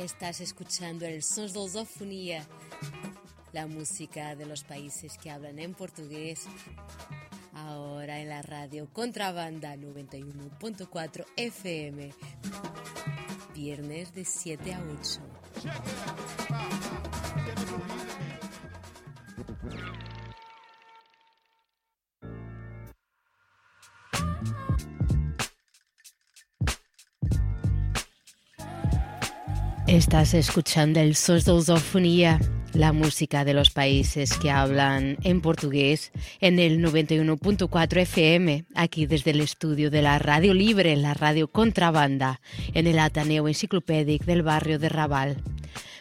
Estás escuchando el Sons de la música de los países que hablan en portugués. Ahora en la radio Contrabanda 91.4 FM. Viernes de 7 a 8. Estás escuchando el Sos de Lusofonía, la música de los países que hablan en portugués en el 91.4 FM, aquí desde el estudio de la Radio Libre, la Radio Contrabanda, en el Ateneo Enciclopédico del barrio de Raval.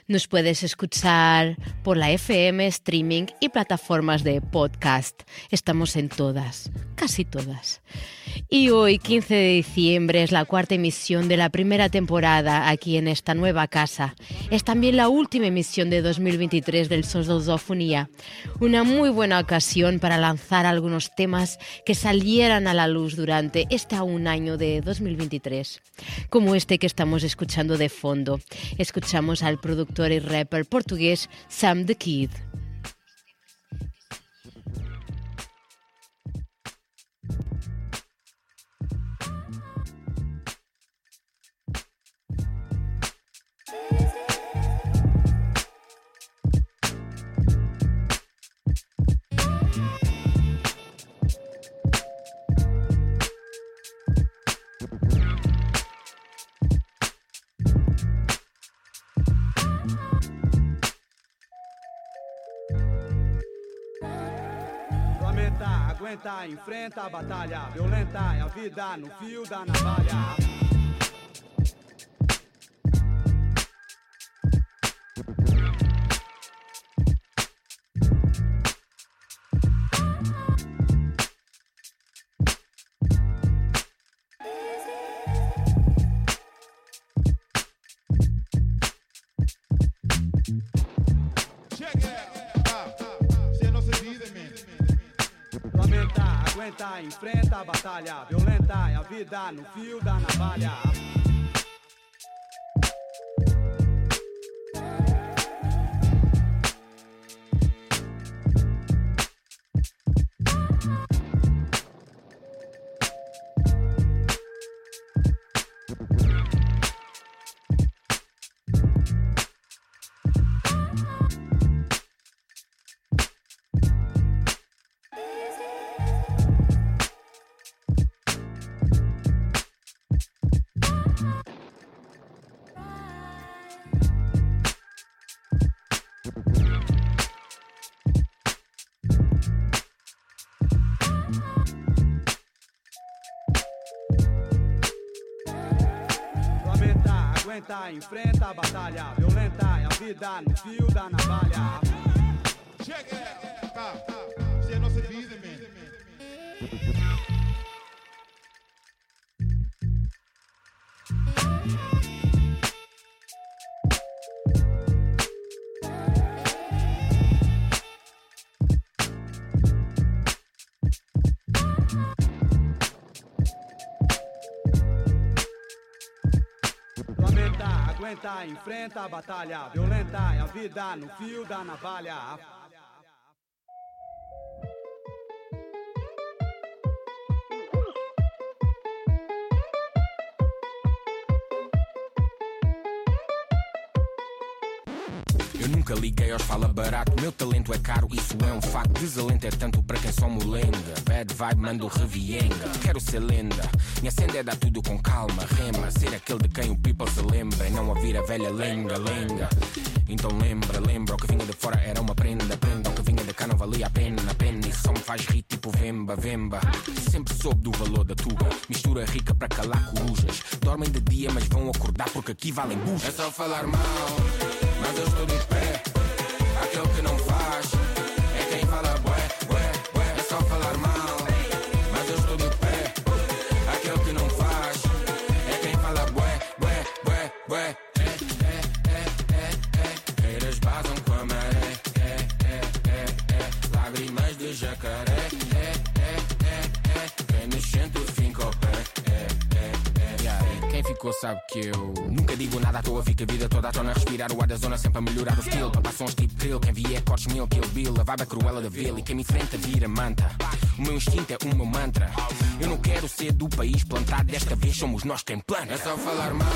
Nos puedes escuchar por la FM, streaming y plataformas de podcast. Estamos en todas, casi todas. Y hoy, 15 de diciembre, es la cuarta emisión de la primera temporada aquí en esta nueva casa. Es también la última emisión de 2023 del Lusofonía. Una muy buena ocasión para lanzar algunos temas que salieran a la luz durante este año de 2023. Como este que estamos escuchando de fondo. Escuchamos al productor y rapper portugués Sam the Kid. Aguenta, enfrenta a batalha. Violenta é a vida no fio da navalha. Enfrenta a batalha. Violenta é a vida no fio da navalha. Aguenta, enfrenta a batalha. Violenta é a vida no fio da navalha. Check Lamenta, aguenta, enfrenta a batalha. Violenta é a vida no fio da navalha. Nunca liguei aos fala barato, meu talento é caro, isso é um facto. Desalento é tanto para quem só molenga. Bad vibe, mando revienga. Quero ser lenda, minha senda é dar tudo com calma, rema. Ser aquele de quem o people se lembra e não ouvir a velha lenga, lenga. Então lembra, lembra, o que vinha de fora era uma prenda, prenda. O que vinha de cá não valia a pena, pena. Isso só me faz rir tipo vemba, vemba. Sempre soube do valor da tuga, mistura rica para calar corujas. Dormem de dia, mas vão acordar porque aqui valem bujas. É só falar mal, mas eu estou de pé. Aquele que não faz sabe que eu nunca digo nada à toa, fica a vida toda à tona. Respirar o ar da zona sempre a melhorar o skill. Papar sons tipo drill, quem vier cortes mil, kill bill. A vibe é cruela da vila e quem me enfrenta vira manta. O meu instinto é o meu mantra. Eu não quero ser do país plantado, desta vez somos nós quem planta. É só falar mal,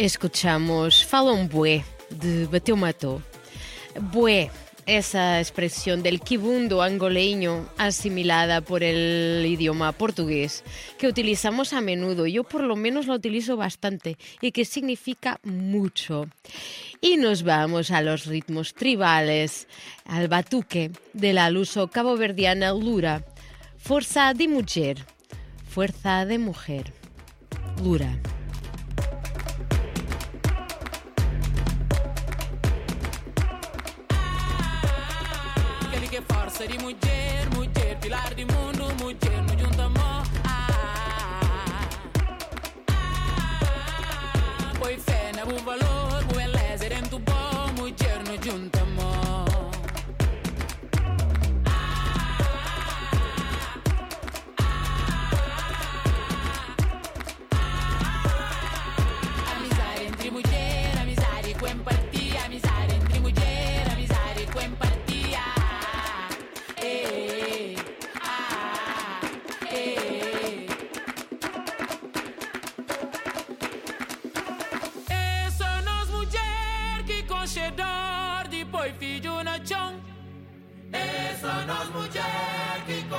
Escuchamos Falam Bué, de Bateu Matou. Bué, esa expresión del kibundo angoleño asimilada por el idioma portugués que utilizamos a menudo, yo por lo menos la utilizo bastante y que significa mucho. Y nos vamos a los ritmos tribales, al batuque de la luso caboverdiana Lura, Fuerza de Mujer, Fuerza de Mujer, Lura. Força de mulher, mulher, pilar do mundo, mulher, no junta amor. Ah, ah, põe fé na bom valor, boa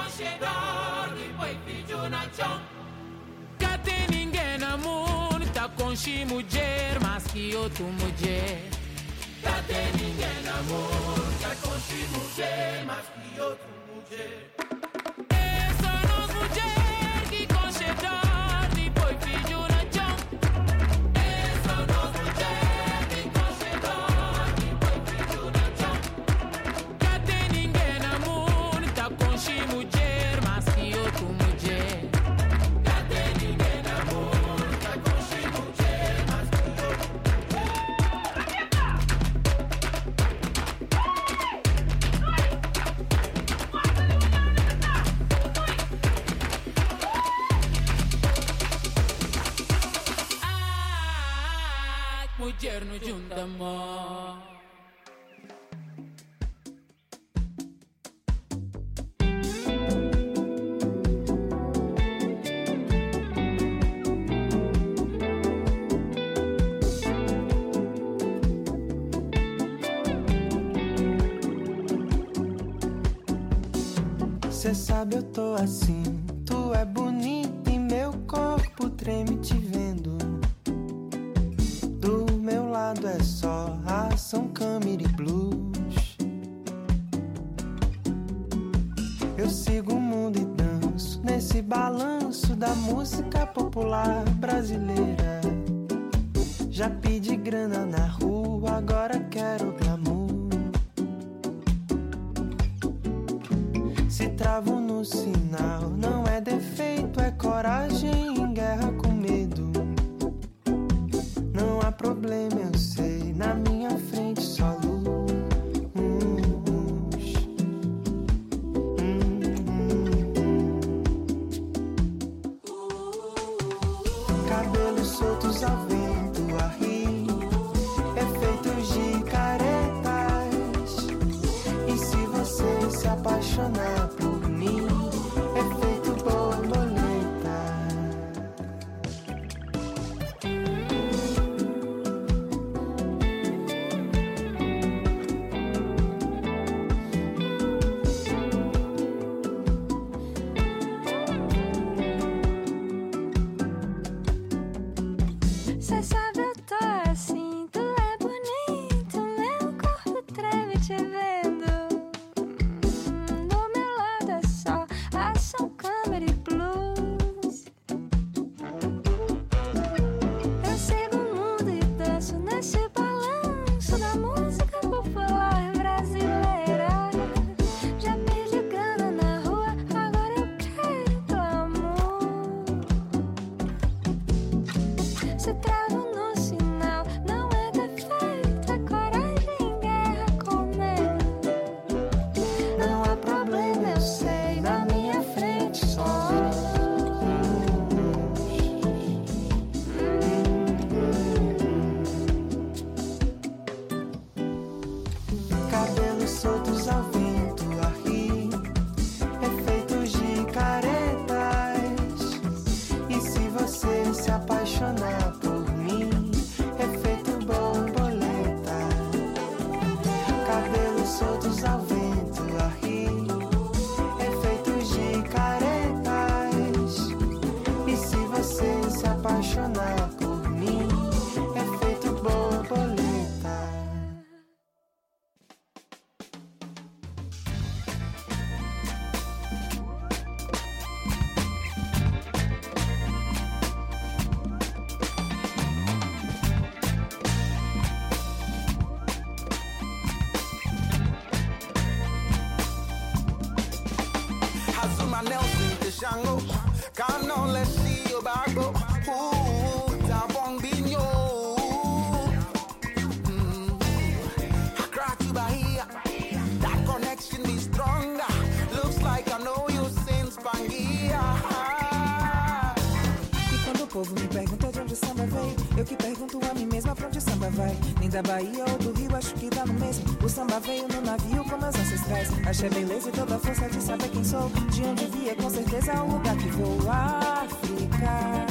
mulher que com cheddar depois filho na chão. Cá tem ninguém no mundo tá com chi mulher mais que outro mulher. Cá tem ninguém no mundo tá com chi mulher mais que outro mulher. Amor. Cê sabe eu tô assim, música popular brasileira. Já pedi grana na rua, agora quero glamour. Se travo no sinal, povo me pergunta de onde o samba veio, eu que pergunto a mim mesma pra onde o samba vai. Nem da Bahia ou do Rio, acho que dá no mesmo. O samba veio no navio com meus ancestrais. Achei beleza e toda a força de saber quem sou. De onde via, com certeza é o lugar que vou. África.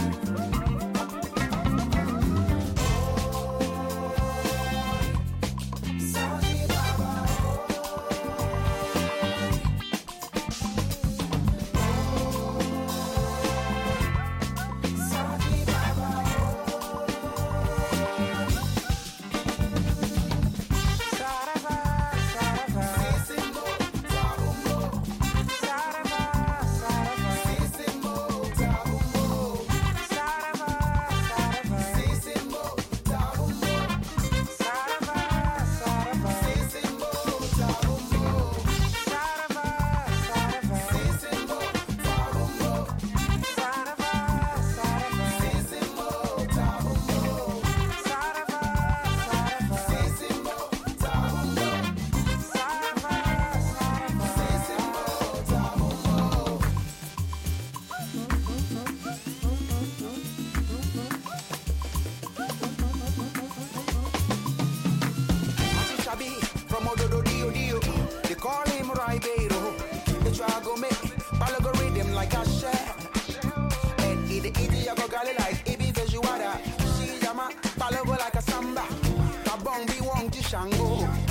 想我。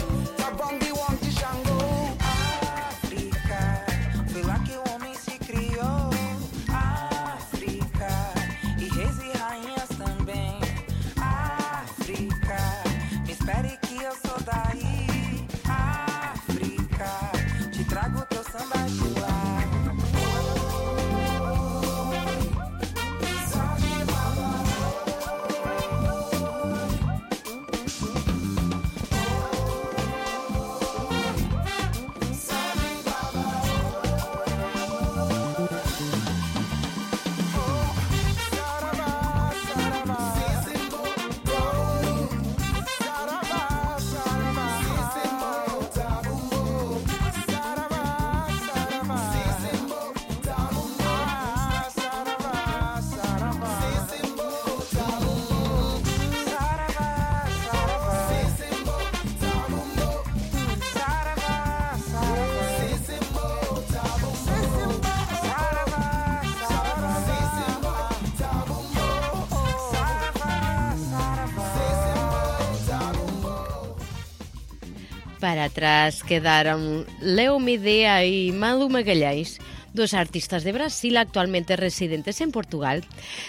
Para atrás quedaron Leo Midea y Malu Magalhães, dos artistas de Brasil actualmente residentes en Portugal.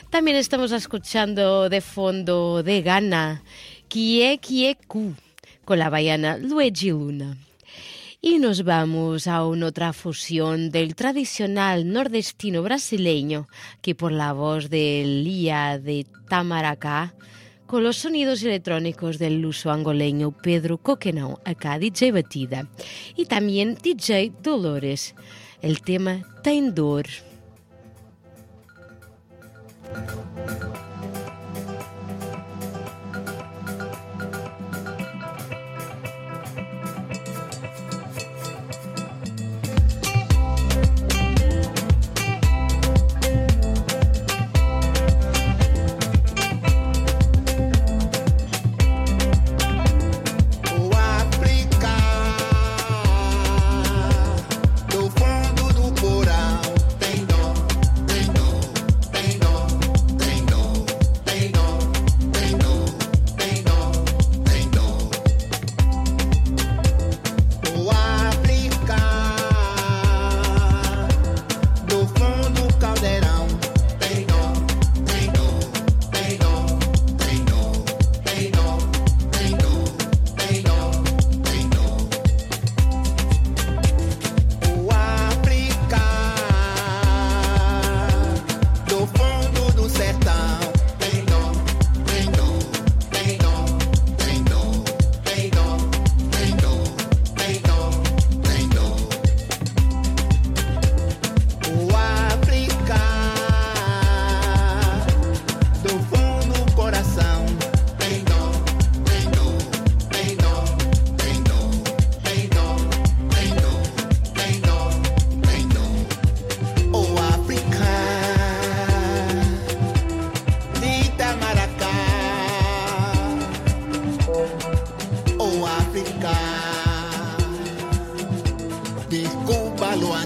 También estamos escuchando de fondo de Ghana, Kie Kie Ku, con la baiana Luigi Luna. Y nos vamos a una otra fusión del tradicional nordestino brasileño, que por la voz de Lía de Tamaracá, con los sonidos electrónicos del luso angoleño Pedro Coquenão, acá DJ Batida, y también DJ Dolores. El tema Tem Dor.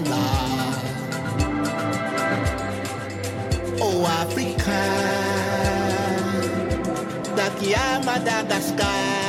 Desculpa Luanda. Oh África, daqui a Madagascar.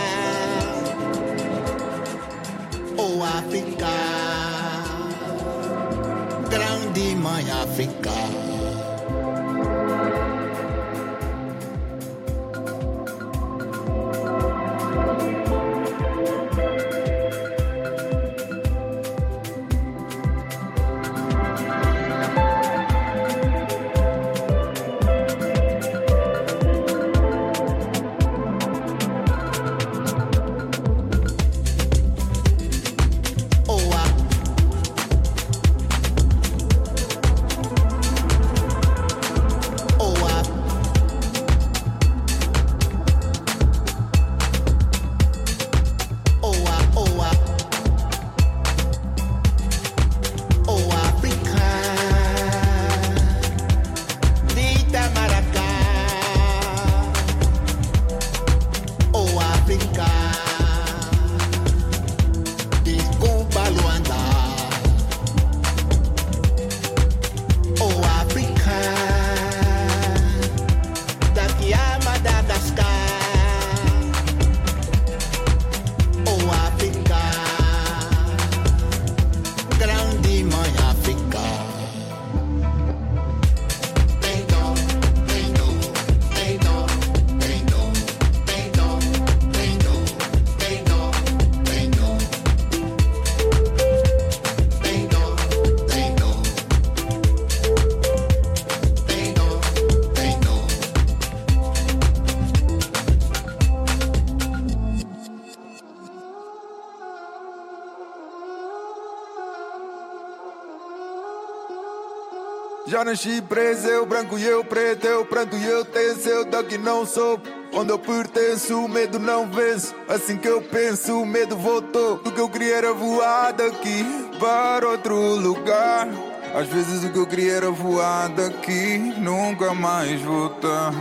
Já nasci preso, eu branco e eu preto, eu pranto e eu tenso, eu daqui não sou. Onde eu pertenço, o medo não vence. Assim que eu penso, o medo voltou. O que eu queria era voar daqui para outro lugar. Às vezes o que eu queria era voar daqui, nunca mais voltar.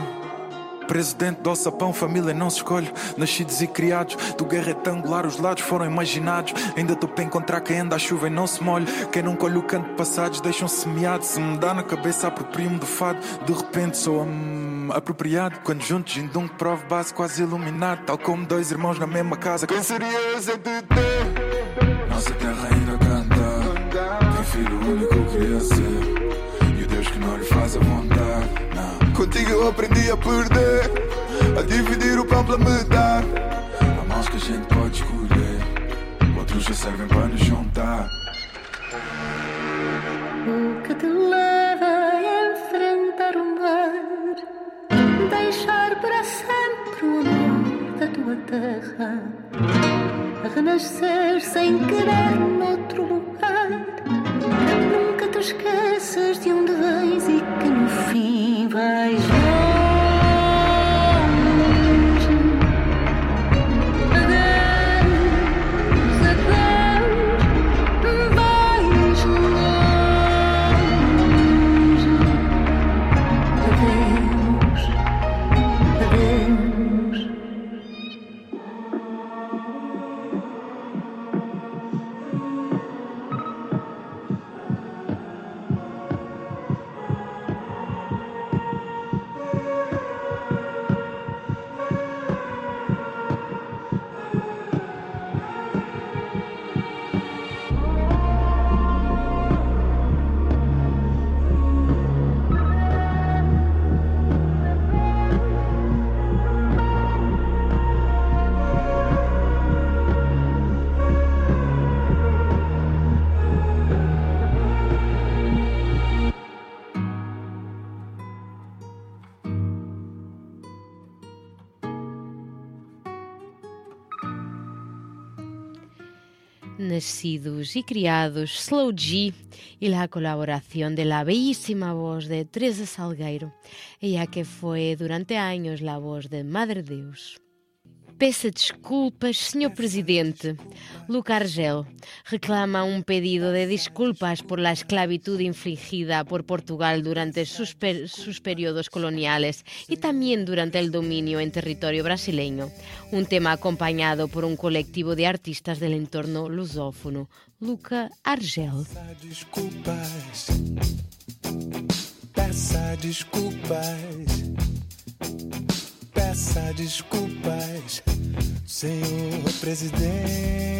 Preso dentro do alçapão, família não se escolhe. Nascidos e criados, do guerra retangular, os lados foram imaginados. Ainda estou para encontrar quem anda à chuva e não se molhe. Quem não colhe o canto passados, deixam semeado. Se me dá na cabeça, aproprio-me do fado. De repente sou hum, apropriado. Quando juntos, indo um que prove base, quase iluminado. Tal como dois irmãos na mesma casa. Quem seria esse de ter? Nossa terra ainda canta. Tem filho único eu queria ser. Contigo eu aprendi a perder. A dividir o pão pela metade. Há mãos que a gente pode escolher. Outros já servem para nos juntar. O que te leva a enfrentar o mar, deixar para sempre o amor da tua terra, a renascer sem querer noutro lugar. Te esqueças de onde vens e que no fim vais longe. Y criados, Slow G y la colaboración de la bellísima voz de Teresa Salgueiro, ella que fue durante años la voz de Madre Deus. Peça desculpas, Sr. Presidente. Luca Argel reclama un pedido de disculpas por la esclavitud infligida por Portugal durante sus periodos coloniales y también durante el dominio en territorio brasileño. Un tema acompañado por un colectivo de artistas del entorno lusófono. Luca Argel. desculpas. Peça desculpas. Peça desculpas, senhor presidente.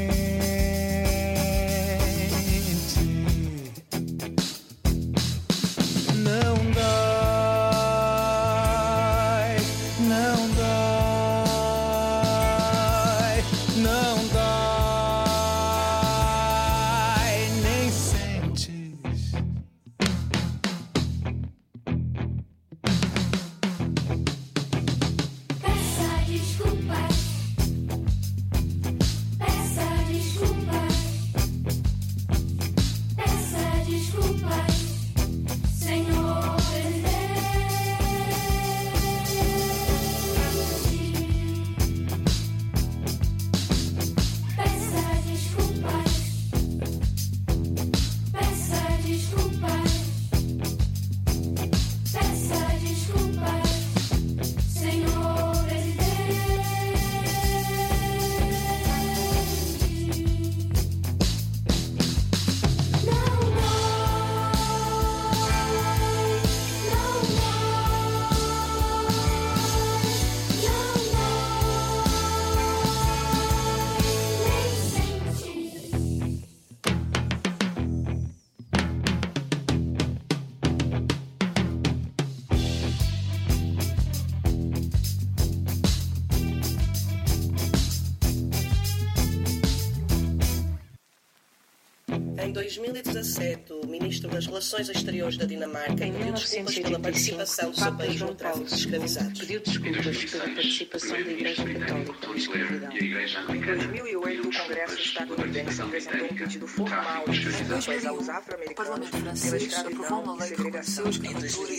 Das Relações Exteriores da Dinamarca pediu desculpas pela participação do seu país no tráfico de escravizados. Pediu desculpas pela participação da Igreja Católica na escravidão. Em 2008, o Congresso estadunidense apresentou um pedido formal de desculpas aos O afro-americanos Parlamento pela francês aprovou uma escravidão e segregação. reconheceu a escravatura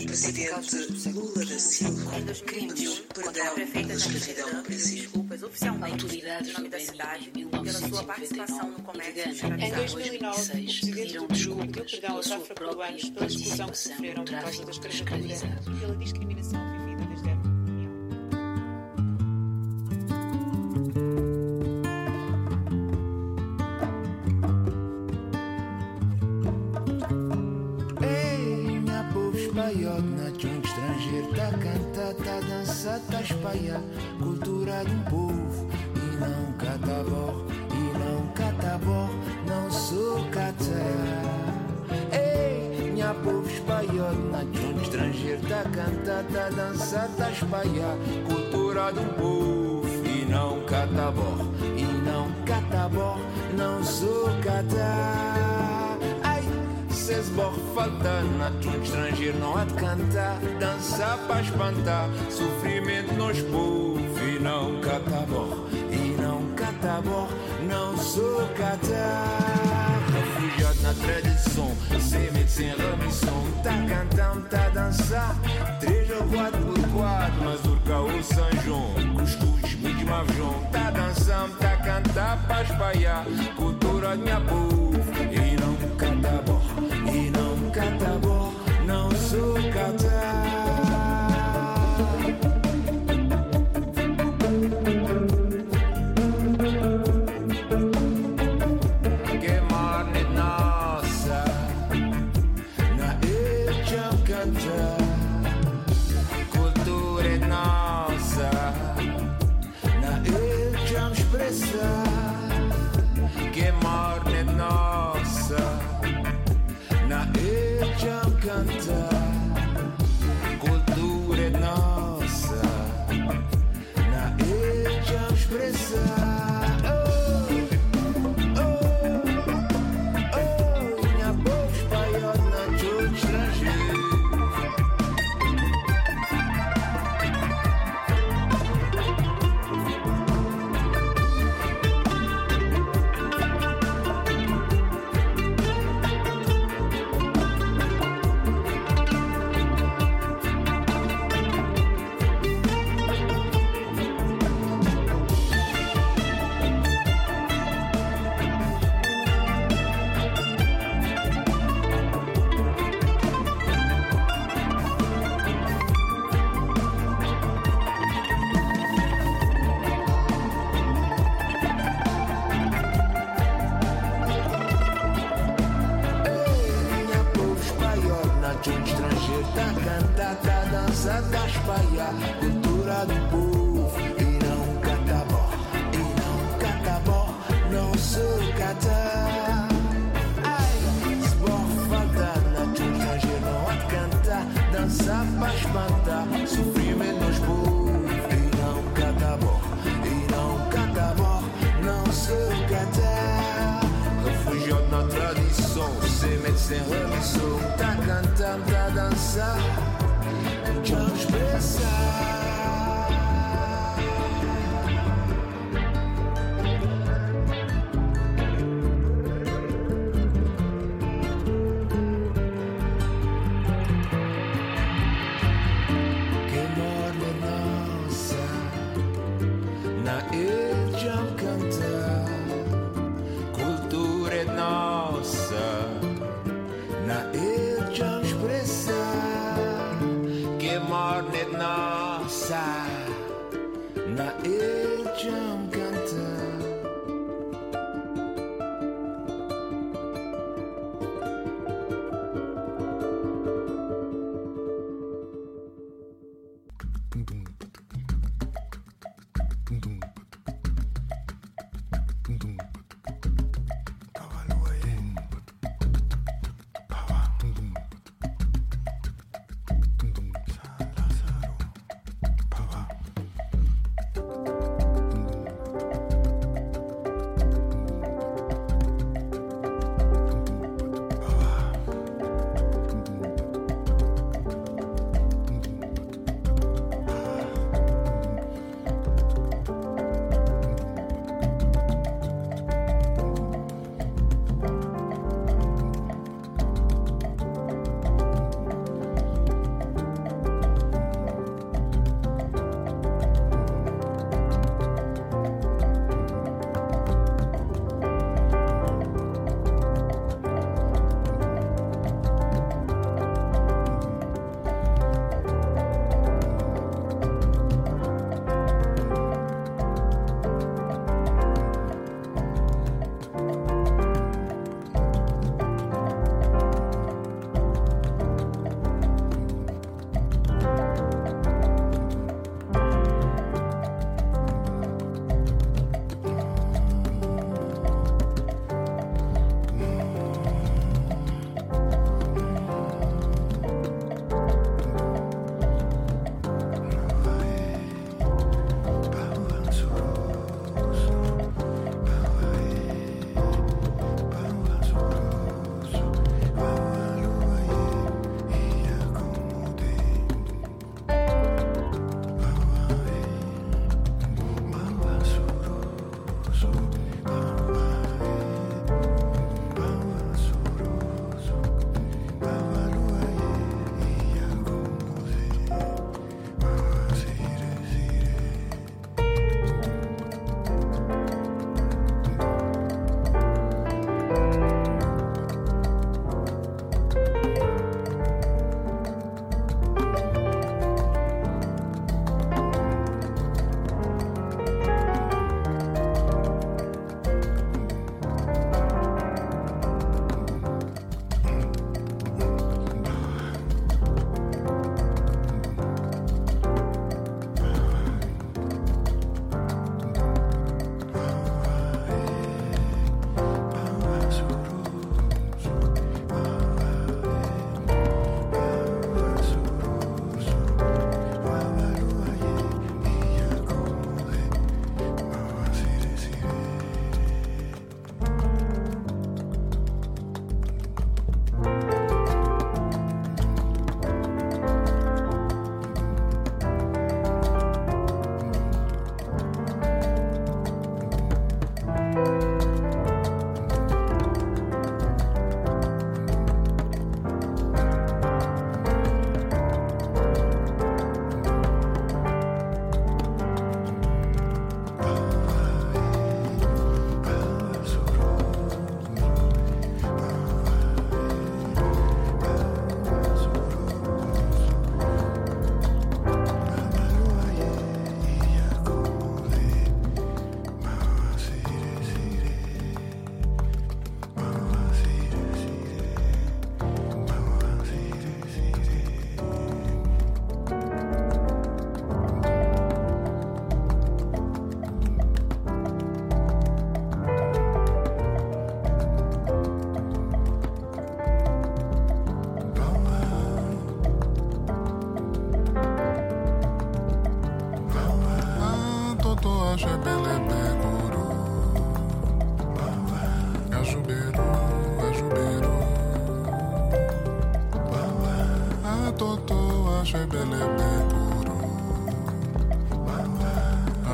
e o século Lula da Silva crimes pediu perdão pela escravidão no Brasil. Desculpas oficialmente Autoridades em do Benin, em pela sua participação no 1999 comércio de e de Gana, escravizados. em 2009, o presidente do Aos pela sua afro-peruanos própria pela exclusão que participação sofreram no por causa tráfico da de escravizados. e pela discriminação vivida desde a época colonial. Ei, minha povo espanhol, na um estrangeiro tá a cantar, tá dançar, tá espalhar cultura de um povo e não catabor, e não catabor, não sou catar. Na um estrangeiro tá cantar, tá dançar, tá espalhar cultura um povo e não catabor, e não catabor, não sou catar. Ai, Cês borra falta na um estrangeiro não há de cantar. Dançar para espantar Sofrimento nos povo E não catabor E não catabor Não sou catar Refugiado na tradição Sem medo, sem remissão Tá cantando, tá a dançar Três ou quatro por quatro Mas urca o São João Cuscuz, mavjão Tá dançando, tá a cantar para espalhar Cultura de minha povo Son tan cantada a danzar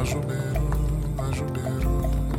Ajuberu, ajuberu. Atoto.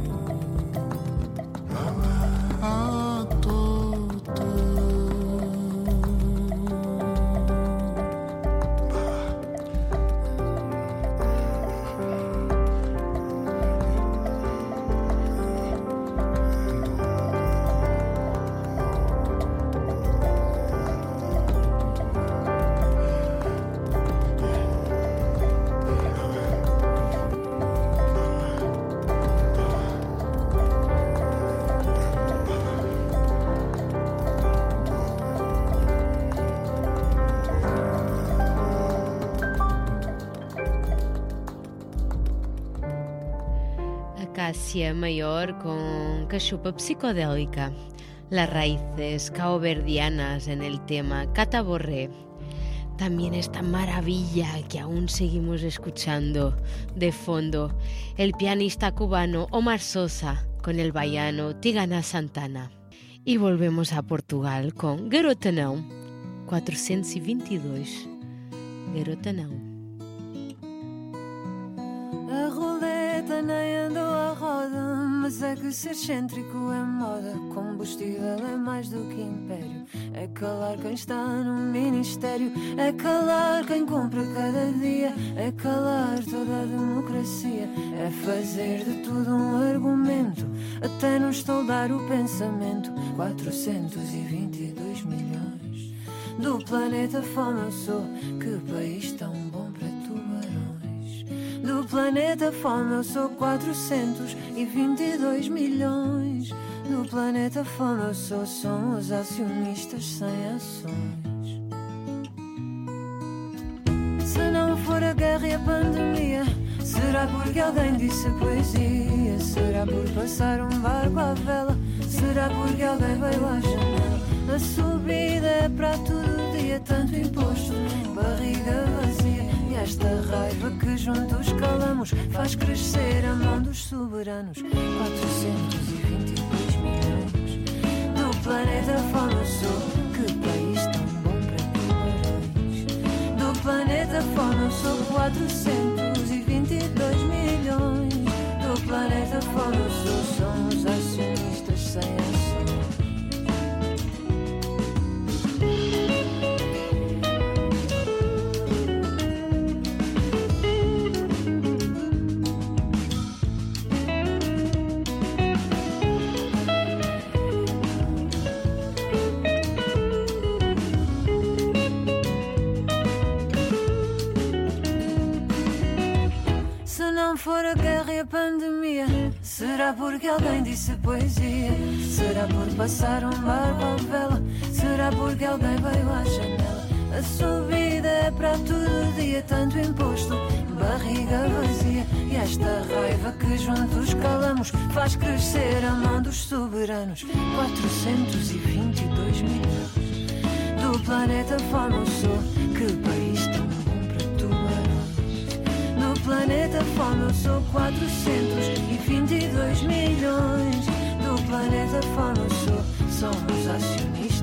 Mayor con cachupa psicodélica. Las raíces caoverdianas en el tema Cataborré. También esta maravilla que aún seguimos escuchando de fondo, el pianista cubano Omar Sosa con el baiano Tigana Santana. Y volvemos a Portugal con Garotanão 422. Garotanão. É que ser excêntrico é moda. Combustível é mais do que império. É calar quem está no ministério, é calar quem compra cada dia, é calar toda a democracia, é fazer de tudo um argumento, até nos toldar o pensamento. 422 milhões do planeta fome eu sou, que país tão. Do planeta fome eu sou 422 milhões. Do planeta fome eu sou, somos acionistas sem ações. Se não for a guerra e a pandemia, será porque alguém disse poesia? Será por passar um barco à vela? Será porque alguém veio à janela? A subida é para todo dia, tanto imposto, barriga vazia. Esta raiva que juntos calamos faz crescer a mão dos soberanos. 422 milhões do planeta eu sou. Que país tão bom para tubarões. Do planeta eu sou 422 milhões. Do planeta fome eu pandemia, será porque alguém disse poesia? Será por passar um barco à vela? Será porque alguém veio à janela? A subida é para todo dia, tanto imposto, barriga vazia. E esta raiva que juntos calamos faz crescer a mão dos soberanos. 422 milhões do planeta fome eu sou. Que país tão bom para tubarões. No planeta fome eu sou 422 milhões. No planeta fome eu sou. Somos acionistas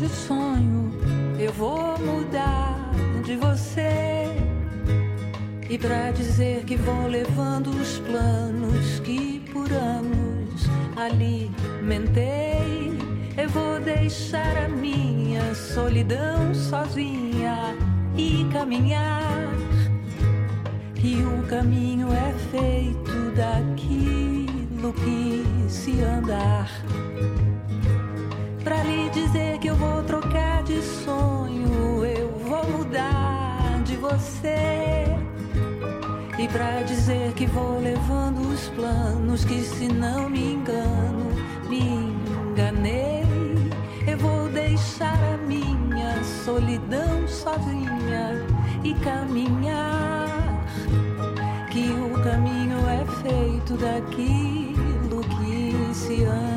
de sonho, eu vou mudar de você. E pra dizer que vou levando os planos que por anos alimentei, eu vou deixar a minha solidão sozinha e caminhar. E o caminho é feito daquilo que se andar. Pra lhe dizer que eu vou trocar de sonho, eu vou mudar de você. E pra dizer que vou levando os planos, que se não me engano, me enganei. Eu vou deixar a minha solidão sozinha e caminhar. Que o caminho é feito daquilo que se anda.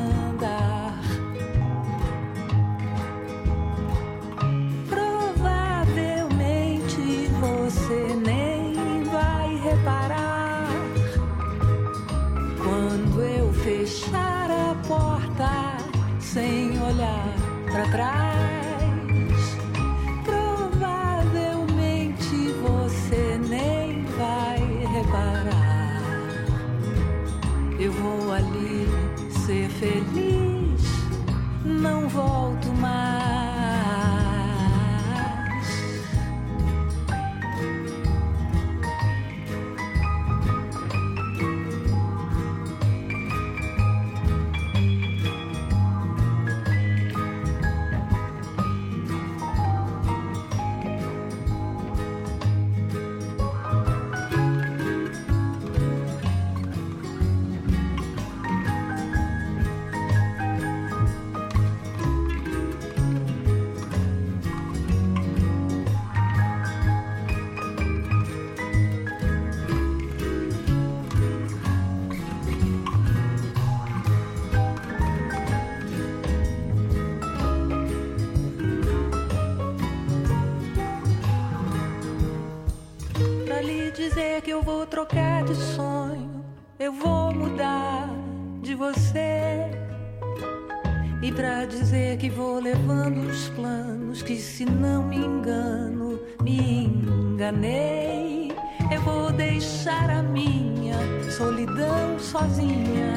E pra dizer que vou levando os planos, que se não me engano, me enganei. Eu vou deixar a minha solidão sozinha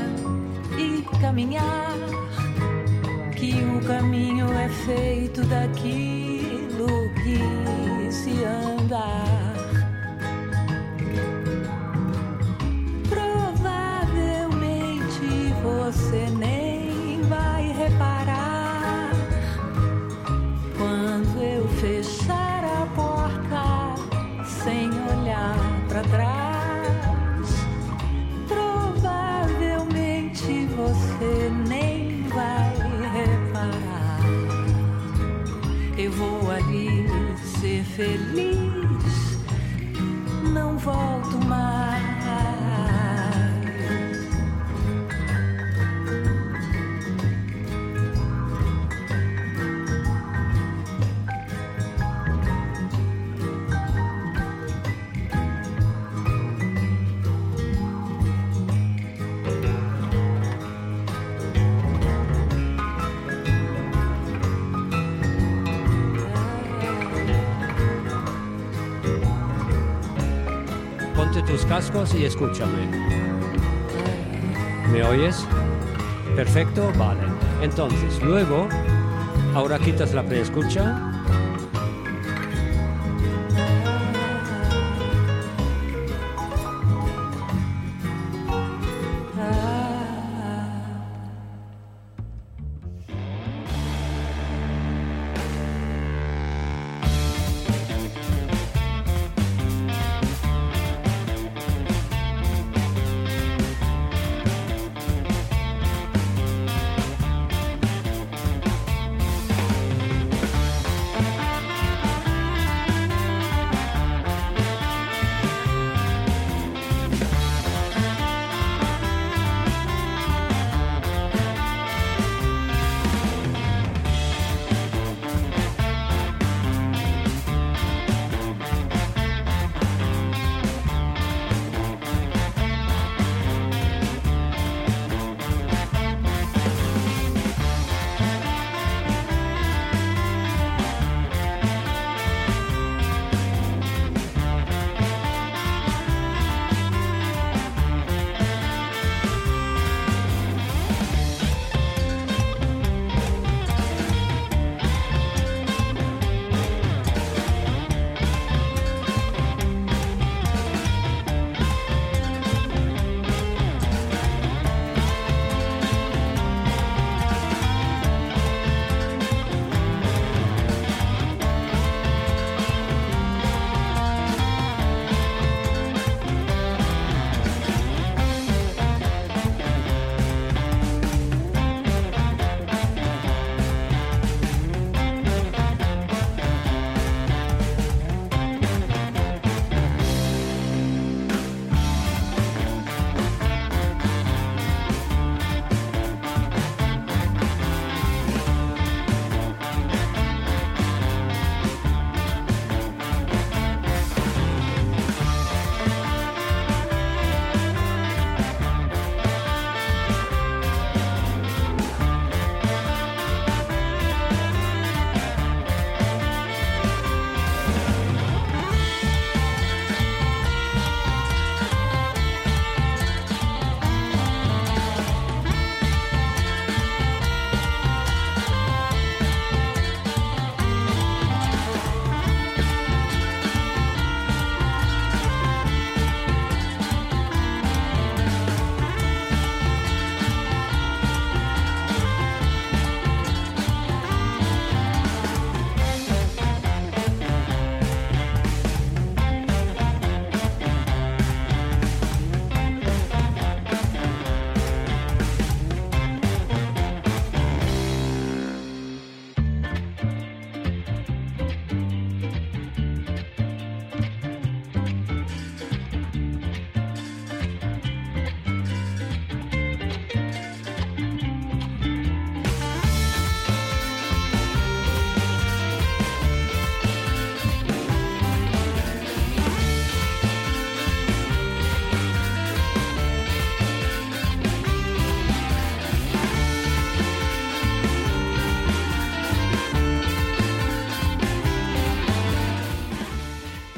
e caminhar. Que o caminho é feito daquilo que se anda. Feliz, não volto cascos y escúchame. ¿Me oyes? Perfecto, vale. Entonces, luego, ahora quitas la preescucha.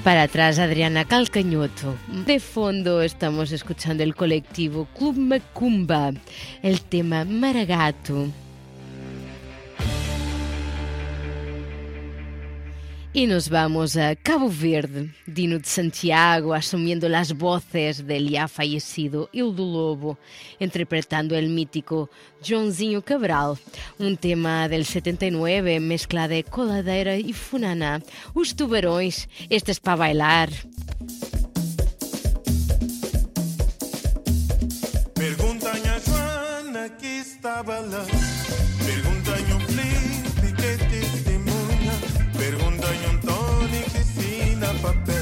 Para atrás Adriana Calcañoto. De fondo estamos escuchando el colectivo Club Macumba, el tema Maragato. Y nos vamos a Cabo Verde, Dino de Santiago asumiendo las voces del ya fallecido Hildo Lobo, interpretando el mítico Joãozinho Cabral, un tema del 79 mezcla de coladeira y funaná. Os tubarões, este es para bailar. Pergunta-me a Joana que estava lá. up.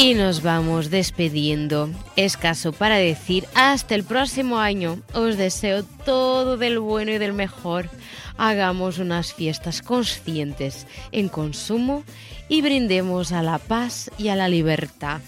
Y nos vamos despidiendo. Escaso para decir hasta el próximo año. Os deseo todo del bueno y del mejor. Hagamos unas fiestas conscientes en consumo y brindemos a la paz y a la libertad.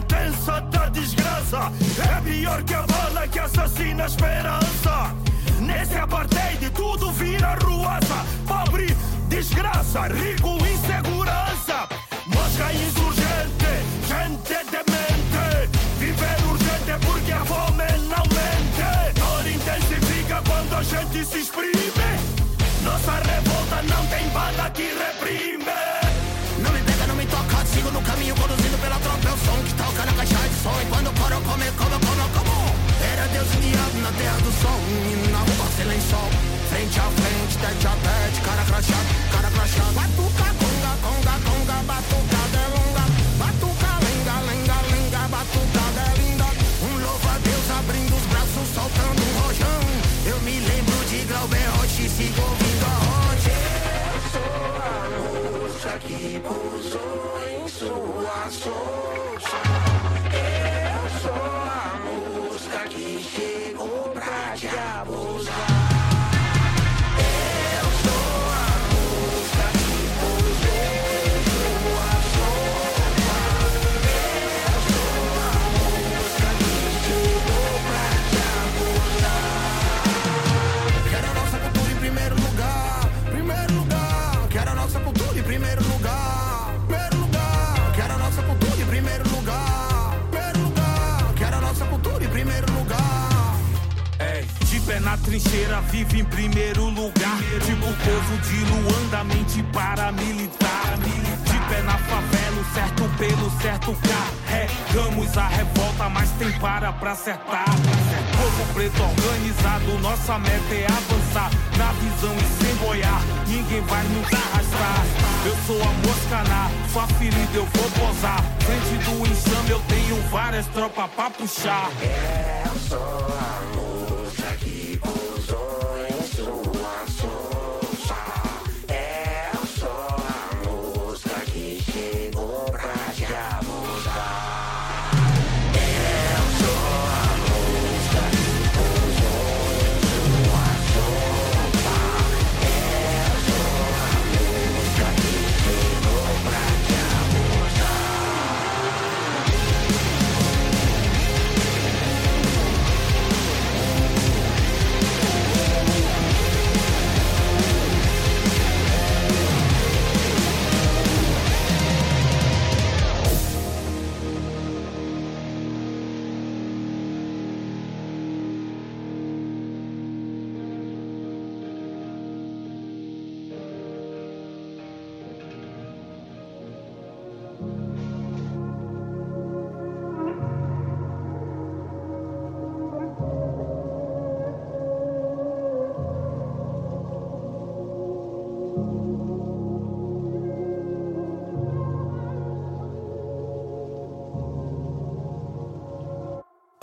Sentença da desgraça. É pior que a bala que assassina a esperança. Nesse apartheid tudo vira ruaça. Pobre, desgraça, rico, insegurança Mosca insurgente, gente demente. Viver urgente porque a fome não mente. Dor intensifica quando a gente se exprime. Nossa revolta não tem bala que reprime E quando o coro come, come, come, come. Era Deus diabo na terra do sol E na rua sem lençol Frente a frente, tete a tete Cara crachado, cara crachado Batuca, conga, conga, conga Batucada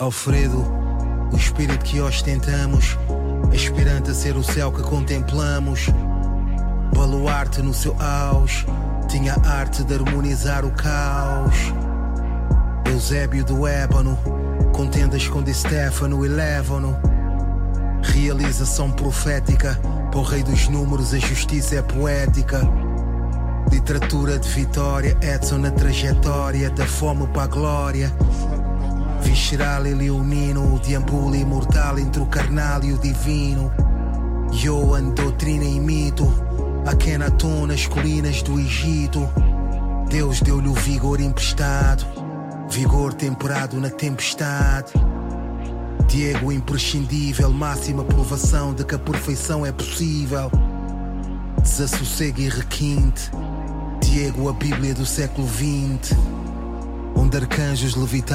Alfredo, o espírito que ostentamos, aspirante a ser o céu que contemplamos. Baluarte no seu auge, tinha a arte de harmonizar o caos. Eusébio do Ébano, contendas com Di Stefano e Lévano. Realização profética, para o rei dos números a justiça é poética. Literatura de vitória, Edson na trajetória, da fome para a glória. Visceral e leonino, deambula imortal entre o carnal e o divino. Yoan, doutrina e mito, Akhenaton nas colinas do Egito. Deus deu-lhe o vigor emprestado, vigor temperado na tempestade. Diego imprescindível, máxima provação de que a perfeição é possível. Desassossego e requinte, Diego a Bíblia do século XX, onde arcanjos levitaram.